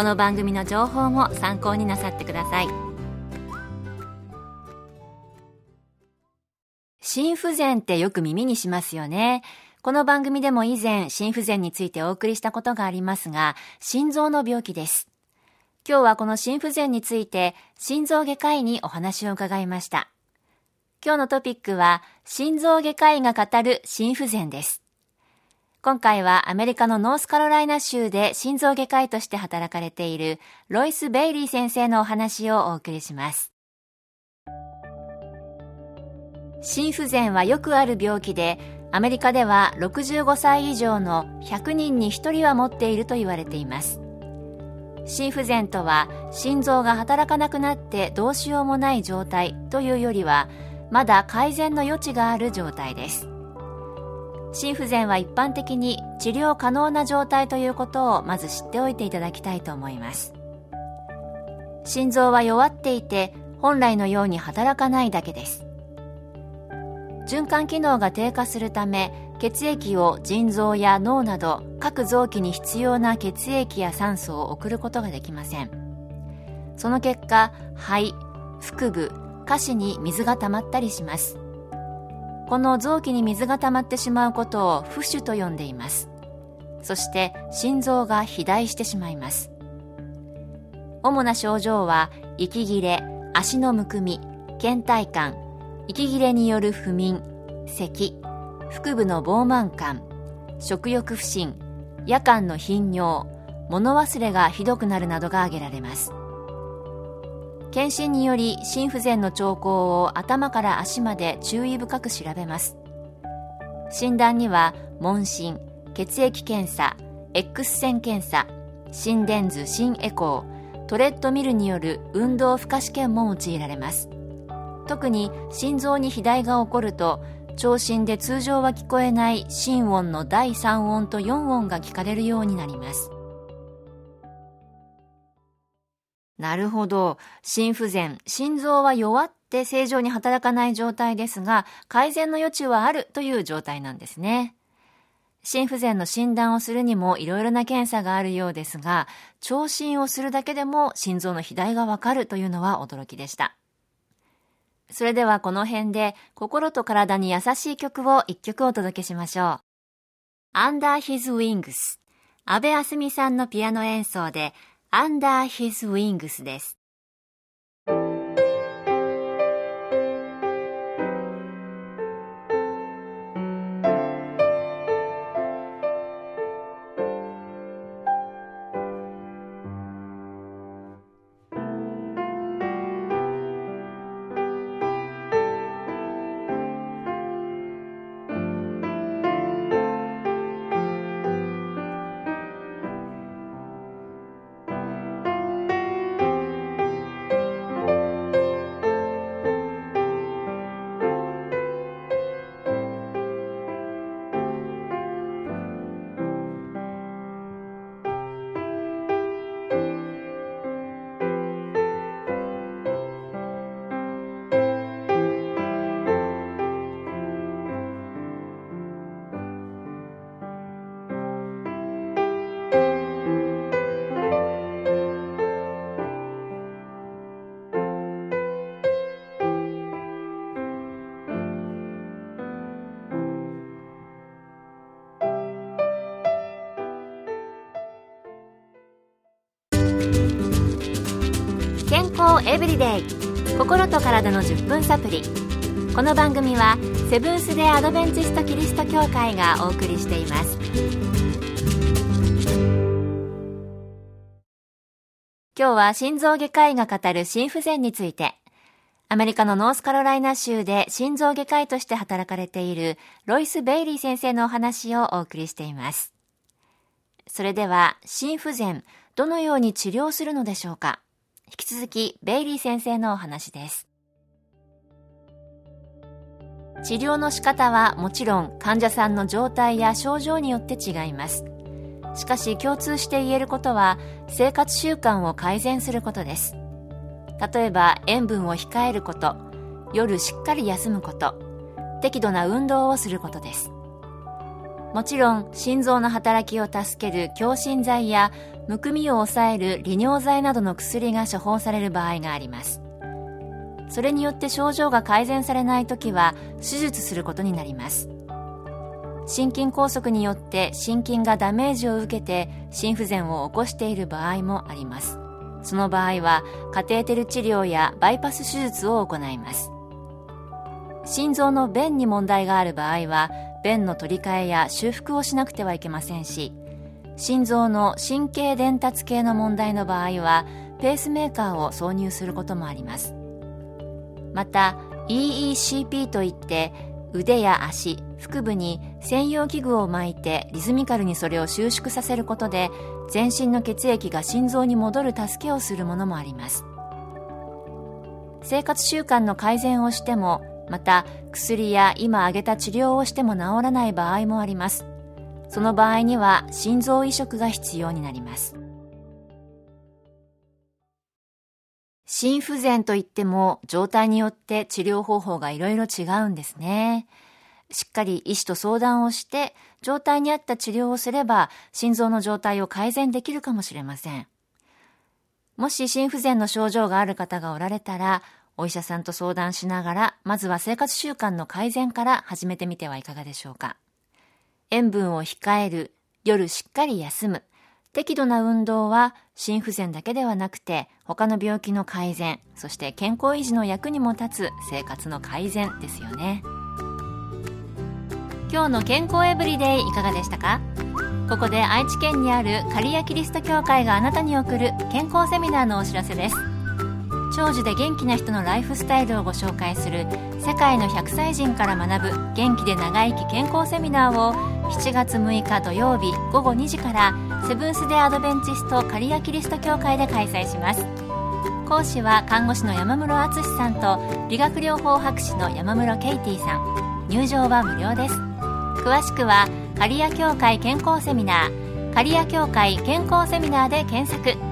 この番組の情報も参考になさってください。心不全ってよく耳にしますよね。この番組でも以前心不全についてお送りしたことがありますが心臓の病気です。今日はこの心不全について心臓外科医にお話を伺いました。今日のトピックは、心臓外科医が語る心不全です。今回はアメリカのノースカロライナ州で心臓外科医として働かれているロイス・ベイリー先生のお話をお送りします。心不全はよくある病気で、アメリカでは65歳以上の100人に1人は持っていると言われています。心不全とは心臓が働かなくなってどうしようもない状態というよりはまだ改善の余地がある状態です心不全は一般的に治療可能な状態ということをまず知っておいていただきたいと思います。心臓は弱っていて本来のように働かないだけです。循環機能が低下するため血液を腎臓や脳など各臓器に必要な血液や酸素を送ることができません。その結果肺腹部下肢に水が溜まったりします。この臓器に水が溜まってしまうことを浮腫と呼んでいます。そして心臓が肥大してしまいます。主な症状は息切れ足のむくみ倦怠感息切れによる不眠咳腹部の膨満感食欲不振夜間の頻尿物忘れがひどくなるなどが挙げられます。検診により心不全の兆候を頭から足まで注意深く調べます。診断には問診血液検査 X 線検査心電図心エコートレッドミルによる運動負荷試験も用いられます。特に心臓に肥大が起こると聴診で通常は聞こえない心音の第3音と4音が聞かれるようになります。なるほど。心不全。心臓は弱って正常に働かない状態ですが、改善の余地はあるという状態なんですね。心不全の診断をするにもいろいろな検査があるようですが、聴診をするだけでも心臓の肥大がわかるというのは驚きでした。それではこの辺で心と体に優しい曲を一曲お届けしましょう。Under His Wings 安部あすみさんのピアノ演奏で Under His Wings です。康エブリデイ心と体の10分サプリ。この番組はセブンス・デ・アドベンチスト・キリスト教会がお送りしています。今日は心臓外科医が語る心不全について。アメリカのノースカロライナ州で心臓外科医として働かれているロイス・ベイリー先生のお話をお送りしています。それでは心不全どのように治療するのでしょうか？引き続きベイリー先生のお話です。治療の仕方はもちろん患者さんの状態や症状によって違います。しかし共通して言えることは生活習慣を改善することです。例えば塩分を控えること。夜しっかり休むこと。適度な運動をすることです。もちろん心臓の働きを助ける強心剤やむくみを抑える利尿剤などの薬が処方される場合があります。それによって症状が改善されない時は手術することになります。心筋梗塞によって心筋がダメージを受けて心不全を起こしている場合もあります。その場合はカテーテル治療やバイパス手術を行います。心臓の弁に問題がある場合は弁の取り替えや修復をしなくてはいけませんし心臓の神経伝達系の問題の場合はペースメーカーを挿入することもあります。また EECP といって腕や足腹部に専用器具を巻いてリズミカルにそれを収縮させることで全身の血液が心臓に戻る助けをするものもあります。生活習慣の改善をしてもまた薬や今挙げた治療をしても治らない場合もありますその場合には心臓移植が必要になります心不全といっても状態によって治療方法がいろいろ違うんですね。しっかり医師と相談をして状態に合った治療をすれば心臓の状態を改善できるかもしれません。もし心不全の症状がある方がおられたらお医者さんと相談しながらまずは生活習慣の改善から始めてみてはいかがでしょうか。塩分を控える、夜しっかり休む、適度な運動は心不全だけではなくて他の病気の改善そして健康維持の役にも立つ生活の改善ですよね。今日の健康エブリデイいかがでしたか？ここで愛知県にある刈谷キリスト教会があなたに送る健康セミナーのお知らせです。長寿で元気な人のライフスタイルをご紹介する世界の100歳人から学ぶ元気で長生き健康セミナーを7月6日土曜日午後2時からセブンス・デ・アドベンチスト刈谷キリスト教会で開催します。講師は看護師の山室敦さんと理学療法博士の山室ケイティさん。入場は無料です。詳しくは刈谷教会健康セミナー。刈谷教会健康セミナーで検索。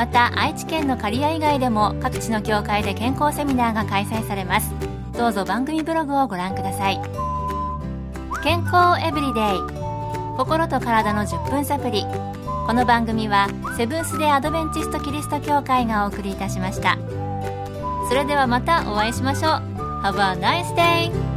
また愛知県の刈谷以外でも各地の教会で健康セミナーが開催されます。どうぞ番組ブログをご覧ください。健康エブリデイ。心と体の10分サプリこの番組はセブンス・デ・アドベンチスト・キリスト教会がお送りいたしました。それではまたお会いしましょう。Have a nice day!